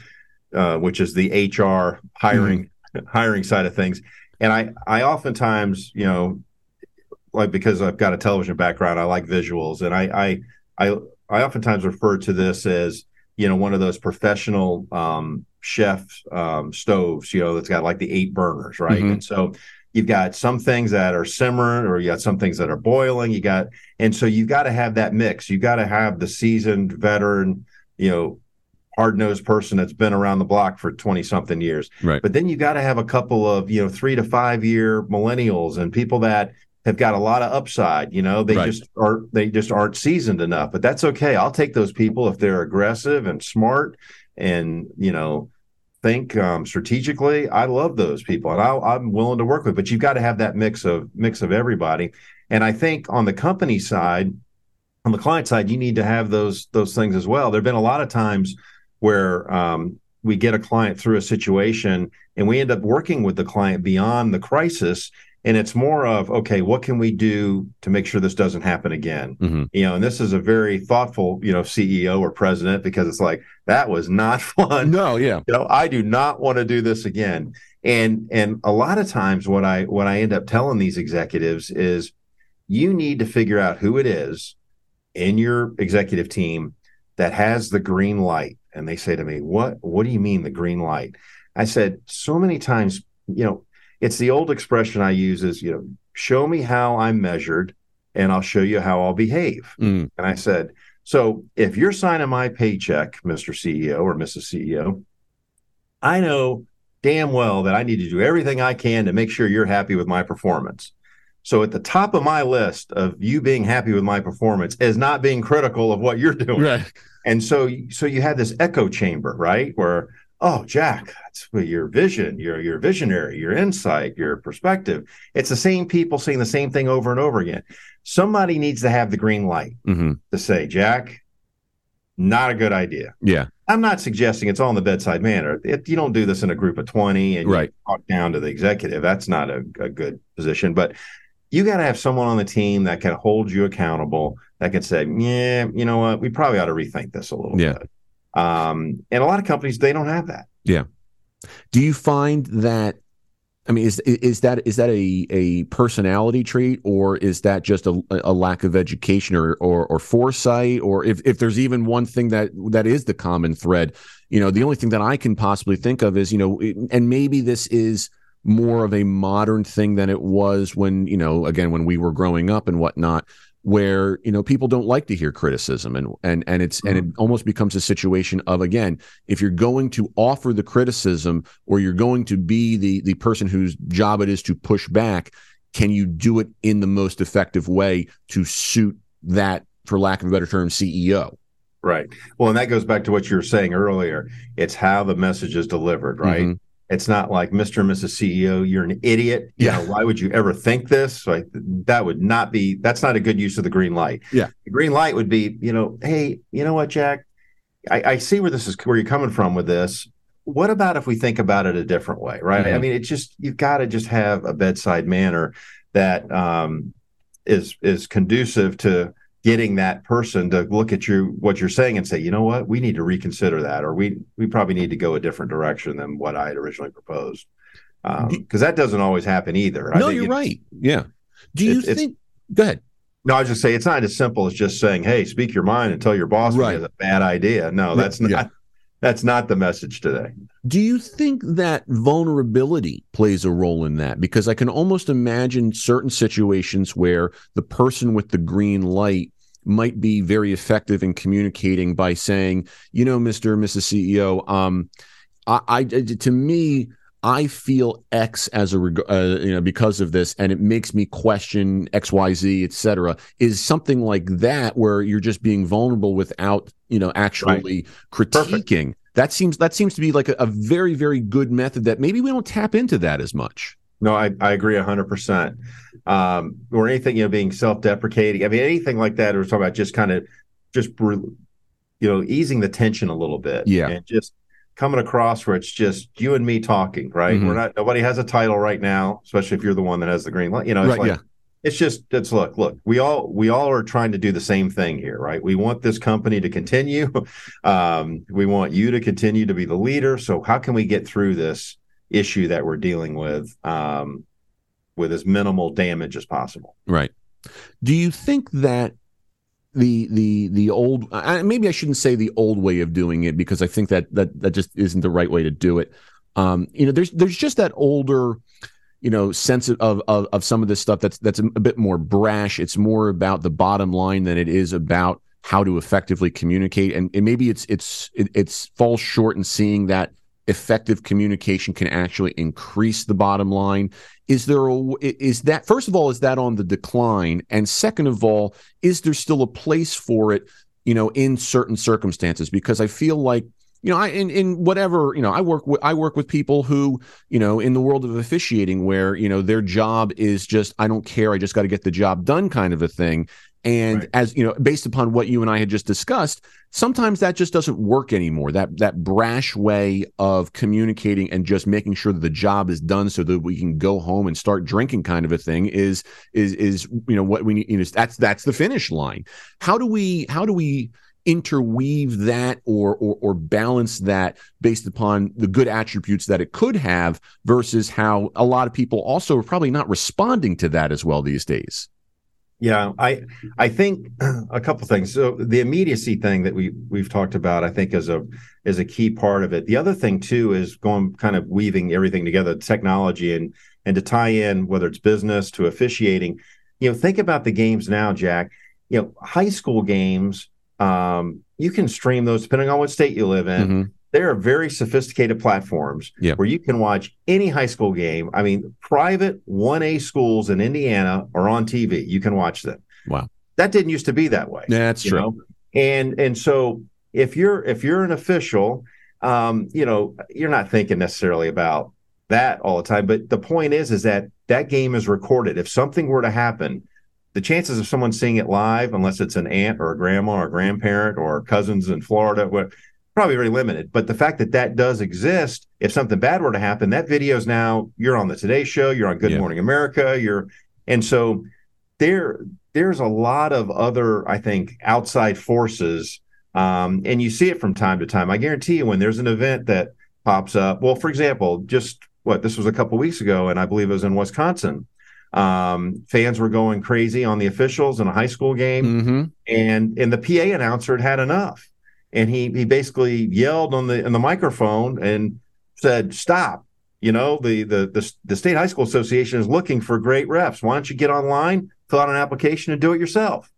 uh, which is the HR hiring mm-hmm. hiring side of things. And I I oftentimes you know like because I've got a television background, I like visuals, and I I I, I oftentimes refer to this as you know one of those professional um, chef um, stoves, you know, that's got like the eight burners, right? Mm-hmm. And so you've got some things that are simmering or you got some things that are boiling you got and so you've got to have that mix you got to have the seasoned veteran you know hard-nosed person that's been around the block for 20 something years right but then you got to have a couple of you know three to five year millennials and people that have got a lot of upside you know they right. just are they just aren't seasoned enough but that's okay i'll take those people if they're aggressive and smart and you know think um, strategically. I love those people, and I, am willing to work with. But you've got to have that mix of mix of everybody. And I think on the company side, on the client side, you need to have those those things as well. There have been a lot of times where um, we get a client through a situation, and we end up working with the client beyond the crisis and it's more of okay what can we do to make sure this doesn't happen again? Mm-hmm. you know and this is a very thoughtful you know ceo or president because it's like that was not fun. No yeah. You know i do not want to do this again. And and a lot of times what i what i end up telling these executives is you need to figure out who it is in your executive team that has the green light. And they say to me what what do you mean the green light? I said so many times you know it's the old expression I use is, you know, show me how I'm measured and I'll show you how I'll behave. Mm. And I said, so if you're signing my paycheck, Mr. CEO or Mrs. CEO, I know damn well that I need to do everything I can to make sure you're happy with my performance. So at the top of my list of you being happy with my performance is not being critical of what you're doing. Right. And so so you had this echo chamber, right? Where oh jack that's your vision your your visionary your insight your perspective. It's the same people saying the same thing over and over again. Somebody needs to have the green light mm-hmm. to say jack not a good idea. Yeah. I'm not suggesting it's all in the bedside manner. It, you don't do this in a group of 20 and right. talk down to the executive. That's not a, a good position but you got to have someone on the team that can hold you accountable that can say yeah you know what? We probably ought to rethink this a little yeah. bit um, and a lot of companies they don't have that. Yeah. Do you find that? I mean, is is that is that a a personality trait, or is that just a, a lack of education or, or or foresight, or if if there's even one thing that that is the common thread? You know, the only thing that I can possibly think of is you know, and maybe this is more of a modern thing than it was when you know again when we were growing up and whatnot where you know people don't like to hear criticism and and and it's mm-hmm. and it mm-hmm. almost becomes a situation of again if you're going to offer the criticism or you're going to be the the person whose job it is to push back can you do it in the most effective way to suit that for lack of a better term CEO right well and that goes back to what you were saying earlier it's how the message is delivered right mm-hmm. It's not like Mr. and Mrs. CEO, you're an idiot. You yeah. Know, why would you ever think this? Like that would not be that's not a good use of the green light. Yeah. The green light would be, you know, hey, you know what, Jack? I, I see where this is where you're coming from with this. What about if we think about it a different way? Right. Mm-hmm. I mean, it's just you've got to just have a bedside manner that um is is conducive to getting that person to look at you what you're saying and say you know what? We need to reconsider that or we we probably need to go a different direction than what i had originally proposed. Because um, that doesn't always happen either. No you're right. Yeah. Do you think go ahead. No, I was just say it's not as simple as just saying, "Hey, speak your mind and tell your boss right. it's a bad idea." No, that's not. That's not the message today. Do you think that vulnerability plays a role in that? Because I can almost imagine certain situations where the person with the green light might be very effective in communicating by saying, you know, Mr. Mrs. CEO, um, I, I to me, I feel X as a uh, you know because of this, and it makes me question X, Y, Z, etc. Is something like that where you're just being vulnerable without you know actually right. critiquing? Perfect. That seems that seems to be like a, a, very very good method that maybe we don't tap into that as much. No, I, I agree hundred percent. Um, or anything you know being self deprecating. I mean anything like that. We're talking about just kind of just you know easing the tension a little bit. Yeah, and just coming across where it's just you and me talking, right? Mm-hmm. We're not nobody has a title right now, especially if you're the one that has the green light. You know, it's right, like yeah. it's just it's look, look, we all we all are trying to do the same thing here, right? We want this company to continue. um, we want you to continue to be the leader. So how can we get through this issue that we're dealing with um, with as minimal damage as possible? Right. Do you think that the the the old maybe I shouldn't say the old way of doing it because I think that that that just isn't the right way to do it. Um, you know, there's there's just that older, you know, sense of, of of some of this stuff that's that's a, bit more brash. It's more about the bottom line than it is about how to effectively communicate. And, and maybe it's it's it, it's falls short in seeing that effective communication can actually increase the bottom line? Is there a is that first of all is that on the decline? And second of all is there still a place for it you know in certain circumstances? Because i feel like you know i in, in whatever you know i work with i work with people who you know in the world of officiating where you know their job is just i don't care i just got to get the job done kind of a thing and right. as you know, based upon what you and I had just discussed, sometimes that just doesn't work anymore. That that brash way of communicating and just making sure that the job is done so that we can go home and start drinking kind of a thing is is is you know what we need. You know, that's that's the finish line. How do we how do we interweave that or, or or balance that based upon the good attributes that it could have versus how a lot of people also are probably not responding to that as well these days yeah, I I think a couple things. So the immediacy thing that we we've talked about, I think, is a is a key part of it. The other thing too is going kind of weaving everything together, technology and and to tie in whether it's business to officiating. You know, think about the games now, Jack. You know, high school games. Um, you can stream those depending on what state you live in. Mm-hmm there are very sophisticated platforms where you can watch any high school game. I mean, private 1A schools in Indiana are on TV. You can watch them. Wow. That didn't used to be that way. Yeah, that's true. Know? And and so if you're if you're an official, um, you know, you're not thinking necessarily about that all the time. But the point is, is that that game is recorded. If something were to happen, the chances of someone seeing it live, unless it's an aunt or a grandma or a grandparent or cousins in Florida, probably very limited. But the fact that that does exist, if something bad were to happen, that video is now you're on the Today Show, you're on Good yeah. Morning America, you're, and so there there's a lot of other, I think, outside forces, um, and you see it from time to time. I guarantee you, when there's an event that pops up, well, for example, just what this was a couple weeks ago, and I believe it was in Wisconsin. Um, fans were going crazy on the officials in a high school game, mm-hmm. and and the PA announcer had had enough and he he basically yelled on the on the microphone and said, "Stop! You know the the the, the state high school association is looking for great refs. Why don't you get online, fill out an application, and do it yourself?"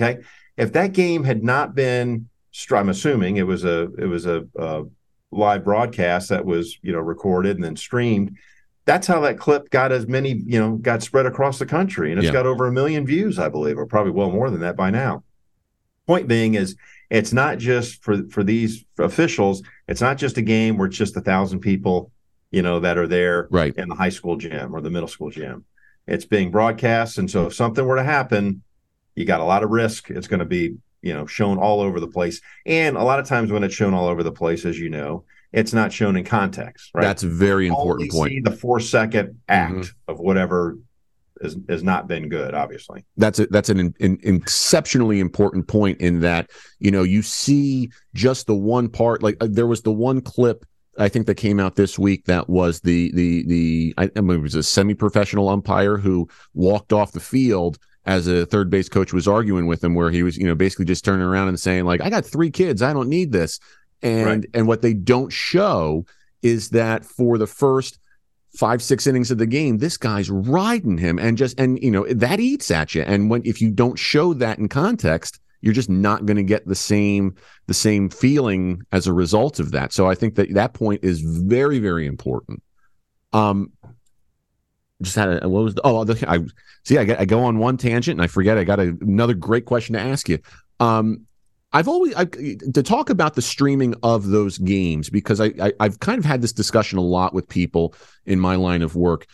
Okay. If that game had not been, I'm assuming it was a it was a, a live broadcast that was you know recorded and then streamed. That's how that clip got as many you know got spread across the country, and it's yeah. got over a million views, I believe, or probably well more than that by now. Point being is it's not just for for these officials. It's not just a game where it's just a thousand people, you know, that are there right. in the high school gym or the middle school gym. It's being broadcast, and so if something were to happen, you got a lot of risk. It's going to be you know shown all over the place, and a lot of times when it's shown all over the place, as you know, it's not shown in context. Right. That's a very important Only point. See the four second act mm-hmm. of whatever has, has not been good obviously. That's a, that's an, an, exceptionally important point in that you know you see just the one part like uh, there was the one clip I think that came out this week that was the the the I, I mean, it was a semi-professional umpire who walked off the field as a third base coach was arguing with him, where he was, you know, basically just turning around and saying like, "I got three kids, I don't need this," and right. and what they don't show is that for the first five six innings of the game this guy's riding him and just and you know that eats at you. And when if you don't show that in context you're just not going to get the same the same feeling as a result of that. So i think that that point is very very important. Um just had a what was the, oh i see I, I go on one tangent and i forget i got a, another great question to ask you. Um I've always I, to talk about the streaming of those games because I, I have kind of had this discussion a lot with people in my line of work.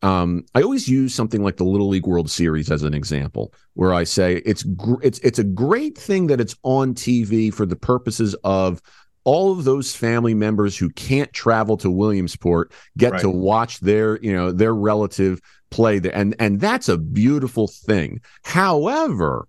Um, I always use something like the Little League World Series as an example, where I say it's gr- it's it's a great thing that it's on TV for the purposes of all of those family members who can't travel to Williamsport get right. to watch their you know their relative play there, and and that's a beautiful thing. However,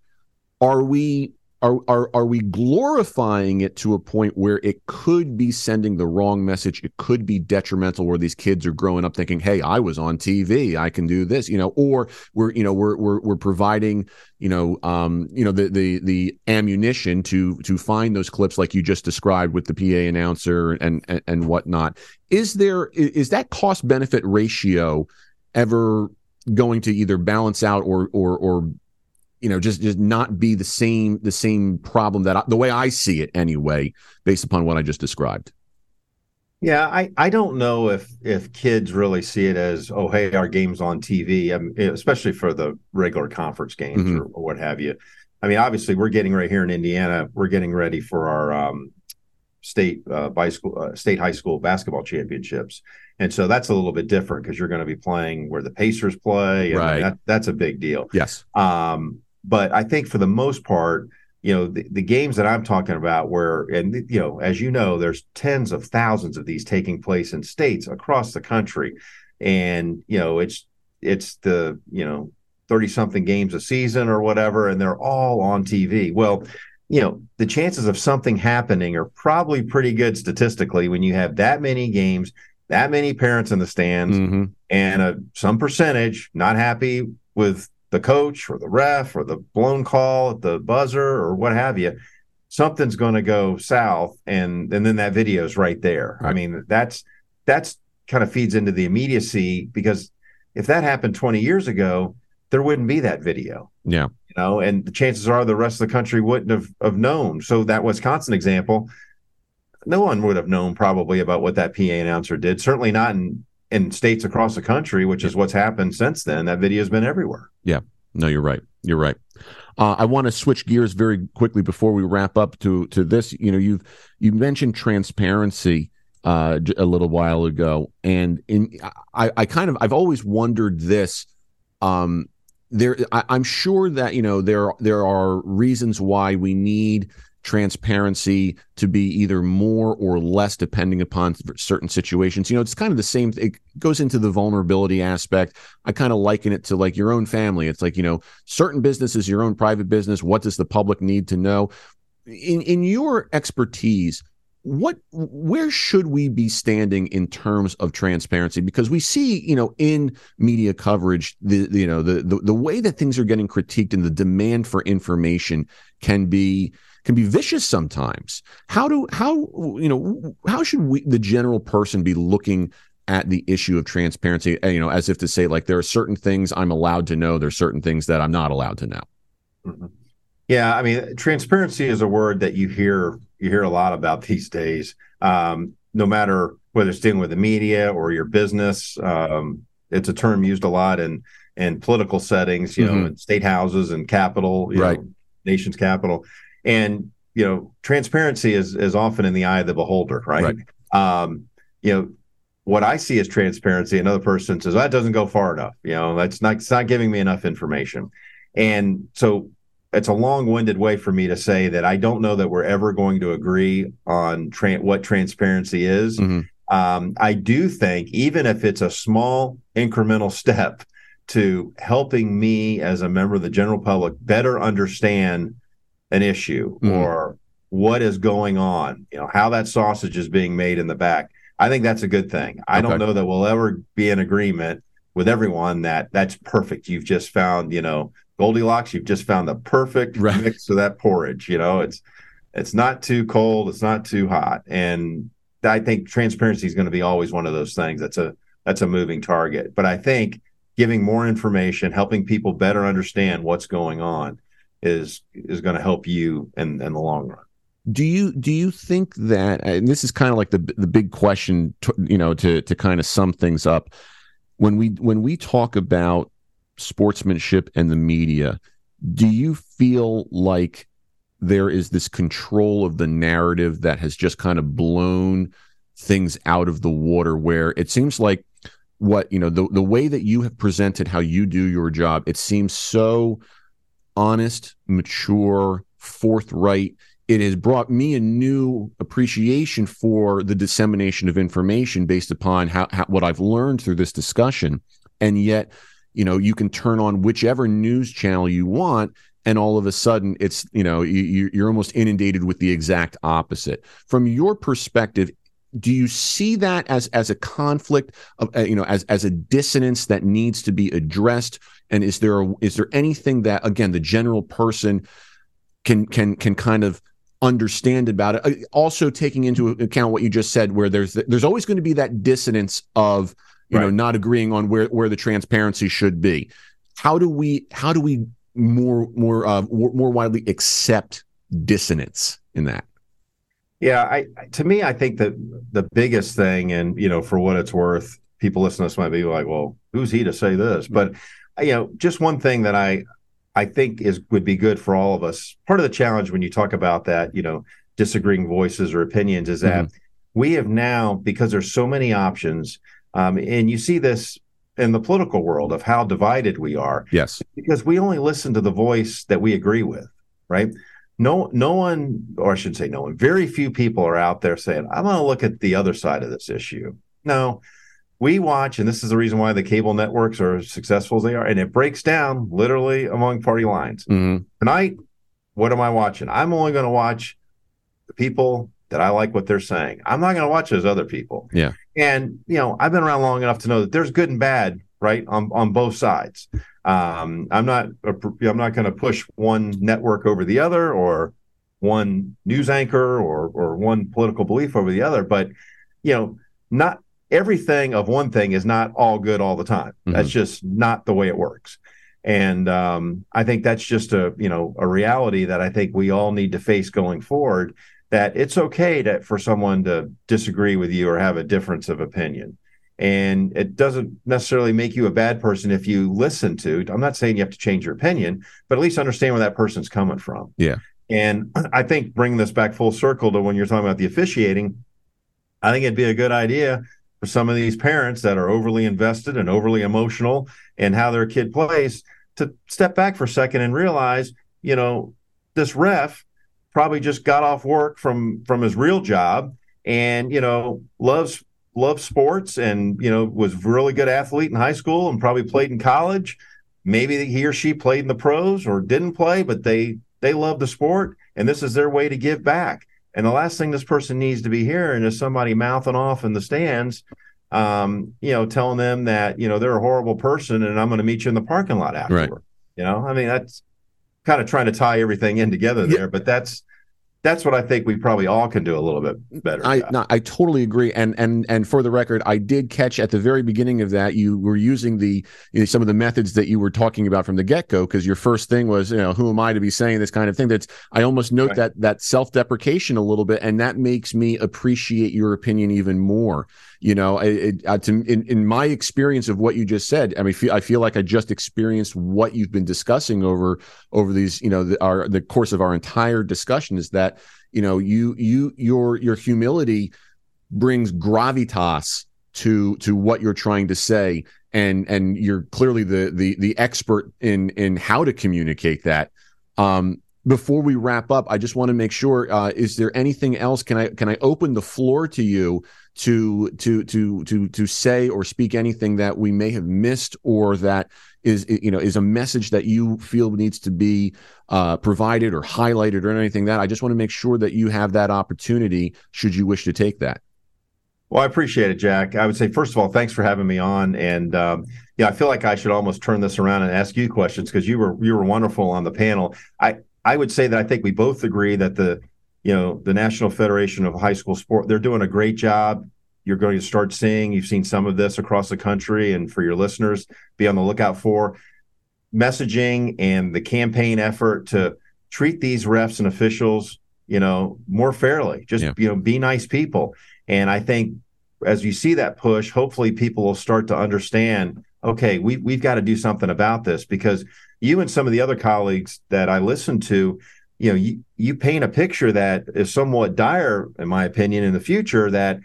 are we are, are are we glorifying it to a point where it could be sending the wrong message? It could be detrimental where these kids are growing up thinking hey i was on tv i can do this you know or we're you know we're we're, we're providing you know um you know the the the ammunition to to find those clips like you just described with the pa announcer and and, and whatnot. Is there is that cost benefit ratio ever going to either balance out or or or you know just just not be the same the same problem that I, the way I see it anyway based upon what I just described. Yeah, I, I don't know if if kids really see it as oh hey our game's on TV, I mean, especially for the regular conference games mm-hmm. or, or, what have you. I mean, obviously we're getting right here in Indiana, we're getting ready for our um, state uh, uh, state high school basketball championships, and so that's a little bit different because you're going to be playing where the Pacers play, and right. that, that's a big deal. Yes. Um, but I think for the most part, you know, the, the games that I'm talking about, where, and, you know, as you know, there's tens of thousands of these taking place in states across the country. And, you know, it's, it's the, you know, 30 something games a season or whatever, and they're all on TV. Well, you know, the chances of something happening are probably pretty good statistically when you have that many games, that many parents in the stands, mm-hmm. and a, some percentage not happy with the coach or the ref or the blown call at the buzzer or what have you, something's going to go south, and and then that video is right there. Right. I mean, that's that's kind of feeds into the immediacy because if that happened 20 years ago, there wouldn't be that video. Yeah. You know, and the chances are the rest of the country wouldn't have, have known. So that Wisconsin example, no one would have known probably about what that PA announcer did. Certainly not in in states across the country, which is what's happened since then. That video has been everywhere. Yeah. No, you're right. You're right. Uh, I want to switch gears very quickly before we wrap up to to this. You know, you've you mentioned transparency uh, a little while ago, and in I, I kind of I've always wondered this. Um, there, I, I'm sure that you know there there are reasons why we need transparency to be either more or less depending upon certain situations. You know, it's kind of the same. It goes into the vulnerability aspect. I kind of liken it to like your own family. It's like, you know, certain business is your own private business. What does the public need to know? In, in your expertise, what where should we be standing in terms of transparency because we see you know in media coverage the, the you know the, the the way that things are getting critiqued and the demand for information can be can be vicious sometimes. How do how you know how should we the general person be looking at the issue of transparency? You know, as if to say like there are certain things I'm allowed to know, there's certain things that I'm not allowed to know. Mm-hmm. Yeah, I mean, transparency is a word that you hear you hear a lot about these days. Um, no matter whether it's dealing with the media or your business, um, it's a term used a lot in in political settings. You mm-hmm. know, in state houses and capital, right, know, nation's capital and you know transparency is is often in the eye of the beholder right, right. Um, you know what i see as transparency another person says that doesn't go far enough you know that's not it's not giving me enough information and so it's a long-winded way for me to say that i don't know that we're ever going to agree on tra- what transparency is mm-hmm. um, i do think even if it's a small incremental step to helping me as a member of the general public better understand an issue mm. or what is going on, you know, how that sausage is being made in the back. I think that's a good thing. I okay. don't know that we'll ever be in agreement with everyone that that's perfect. You've just found, you know, Goldilocks. You've just found the perfect right. mix of that porridge. You know, it's it's not too cold, it's not too hot, and I think transparency is going to be always one of those things. That's a that's a moving target. But I think giving more information, helping people better understand what's going on, is is going to help you in in the long run. Do you do you think that and this is kind of like the the big question, to, you know, to to kind of sum things up when we when we talk about sportsmanship and the media, do you feel like there is this control of the narrative that has just kind of blown things out of the water where it seems like what you know the the way that you have presented how you do your job it seems so honest mature forthright it has brought me a new appreciation for the dissemination of information based upon how, how, what I've learned through this discussion. And yet, you know, you can turn on whichever news channel you want, and all of a sudden, it's you know, you, you're almost inundated with the exact opposite. From your perspective, do you see that as as a conflict of uh, you know as as a dissonance that needs to be addressed? And is there a, is there anything that again the general person can can can kind of understand about it. Uh, also taking into account what you just said, where there's there's always going to be that dissonance of you right. know not agreeing on where where the transparency should be. How do we how do we more more uh, more widely accept dissonance in that? Yeah, I to me, I think that the biggest thing, and you know, for what it's worth, people listening to this might be like, "Well, who's he to say this?" But you know, just one thing that I I think is would be good for all of us. Part of the challenge when you talk about that, you know, disagreeing voices or opinions is that mm-hmm. we have now because there's so many options, um, and you see this in the political world of how divided we are. Yes, because we only listen to the voice that we agree with, right? No, no one, or I should say, no one. Very few people are out there saying, "I'm going to look at the other side of this issue." No, we watch, and this is the reason why the cable networks are as successful as they are, and it breaks down literally among party lines. Mm-hmm. Tonight, what am I watching? I'm only going to watch the people that I like what they're saying. I'm not going to watch those other people. Yeah. And you know, I've been around long enough to know that there's good and bad, right, on on both sides. Um, I'm not I'm not going to push one network over the other or one news anchor or or one political belief over the other, but you know, not everything of one thing is not all good all the time. Mm-hmm. That's just not the way it works. And um, I think that's just a you know a reality that I think we all need to face going forward. That it's okay to for someone to disagree with you or have a difference of opinion, and it doesn't necessarily make you a bad person if you listen to. I'm not saying you have to change your opinion, but at least understand where that person's coming from. Yeah. And I think bringing this back full circle to when you're talking about the officiating, I think it'd be a good idea for some of these parents that are overly invested and overly emotional in how their kid plays to step back for a second and realize, you know, this ref probably just got off work from from his real job and you know loves loves sports and you know was a really good athlete in high school and probably played in college maybe he or she played in the pros or didn't play but they they love the sport and this is their way to give back and the last thing this person needs to be hearing is somebody mouthing off in the stands, um, you know, telling them that, you know, they're a horrible person and I'm going to meet you in the parking lot afterward. Right. You know, I mean, that's kind of trying to tie everything in together there, yeah. but that's that's what I think we probably all can do a little bit better. I no, I totally agree. And and and for the record, I did catch at the very beginning of that you were using the you know, some of the methods that you were talking about from the get go because your first thing was you know who am I to be saying this kind of thing. That's I almost note right. that that self deprecation a little bit, and that makes me appreciate your opinion even more. You know, it, it, uh, in in my experience of what you just said, I mean, I feel like I just experienced what you've been discussing over over these you know the, our the course of our entire discussion is that you know you you your your humility brings gravitas to to what you're trying to say. And and you're clearly the the the expert in in how to communicate that. Um before we wrap up i just want to make sure uh is there anything else? Can i can i open the floor to you to to to to to say or speak anything that we may have missed or that is you know is a message that you feel needs to be uh, provided or highlighted or anything that I just want to make sure that you have that opportunity should you wish to take that. Well, I appreciate it, Jack. I would say first of all, thanks for having me on, and um, yeah, I feel like I should almost turn this around and ask you questions because you were you were wonderful on the panel. I I would say that I think we both agree that the you know the National Federation of High School Sport they're doing a great job. You're going to start seeing you've seen some of this across the country, and for your listeners, be on the lookout for messaging and the campaign effort to treat these refs and officials you know more fairly. Just yeah. you know be nice people, and I think as you see that push, hopefully people will start to understand okay, we, we've got to do something about this because you and some of the other colleagues that I listen to, you know, you, you paint a picture that is somewhat dire, in my opinion, in the future that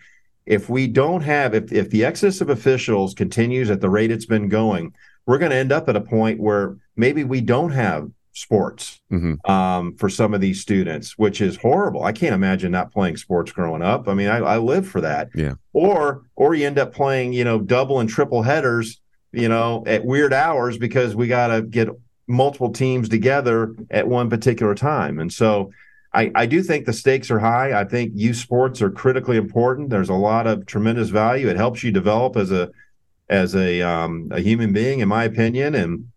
if we don't have, if, if the excess of officials continues at the rate it's been going, we're going to end up at a point where maybe we don't have sports mm-hmm. um, for some of these students, which is horrible. I can't imagine not playing sports growing up. I mean, I, I live for that. Yeah. Or or you end up playing, you know, double and triple headers you know, at weird hours because we got to get multiple teams together at one particular time. And so I, I do think the stakes are high. I think youth sports are critically important. There's a lot of tremendous value. It helps you develop as a as a um, a human being, in my opinion, and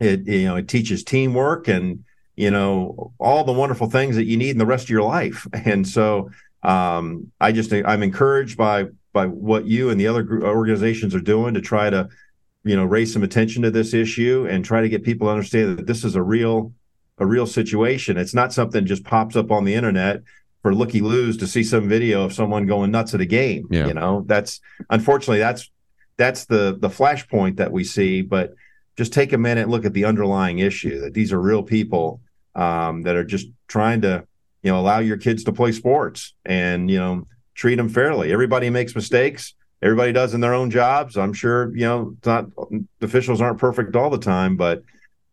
it you know it teaches teamwork and you know all the wonderful things that you need in the rest of your life. And so um, I just I'm encouraged by by what you and the other organizations are doing to try to you know raise some attention to this issue and try to get people to understand that this is a real a real situation. It's not something just pops up on the internet for looky loos to see some video of someone going nuts at a game yeah. you know? That's unfortunately that's that's the the flashpoint that we see but just take a minute and look at the underlying issue that these are real people um, that are just trying to you know allow your kids to play sports and you know treat them fairly. Everybody makes mistakes everybody does in their own jobs. I'm sure you know not officials aren't perfect all the time, but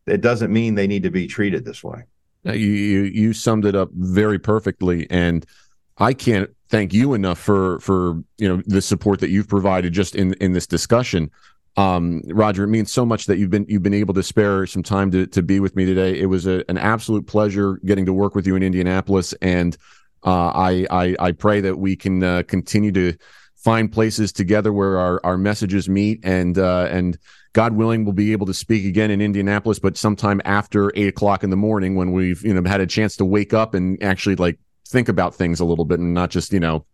it doesn't mean they need to be treated this way. You you, you summed it up very perfectly, and I can't thank you enough for for you know the support that you've provided just in in this discussion. Um, Roger, it means so much that you've been you've been able to spare some time to to be with me today. It was a, an absolute pleasure getting to work with you in Indianapolis, and uh, I, I I pray that we can uh, continue to find places together where our, our messages meet and uh, and God willing we'll be able to speak again in Indianapolis but sometime after eight o'clock in the morning when we've you know had a chance to wake up and actually like think about things a little bit and not just you know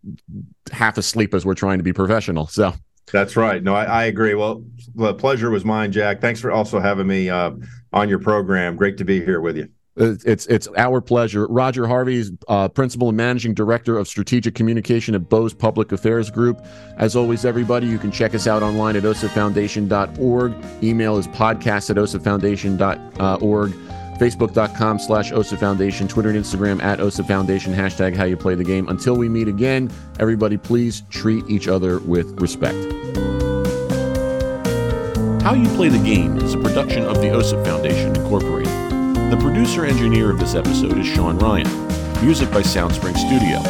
half asleep as we're trying to be professional so. That's right. No I, I agree. Well the pleasure was mine Jack. Thanks for also having me uh, on your program. Great to be here with you it's it's our pleasure. Roger Harvey is uh, principal and managing director of strategic communication at Bose Public Affairs Group. As always, everybody, you can check us out online at osipfoundation.org. Email is podcast at osipfoundation.org. Facebook.com slash OSIP Foundation, Twitter and Instagram at OSIP Foundation, hashtag how you play the game. Until we meet again, everybody please treat each other with respect. How You Play the Game is a production of the OSIP Foundation Incorporated. The producer engineer of this episode is Sean Ryan. Music by Soundspring Studio.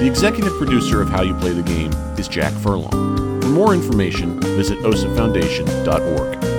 The executive producer of How You Play the Game is Jack Furlong. For more information, visit osipfoundation.org.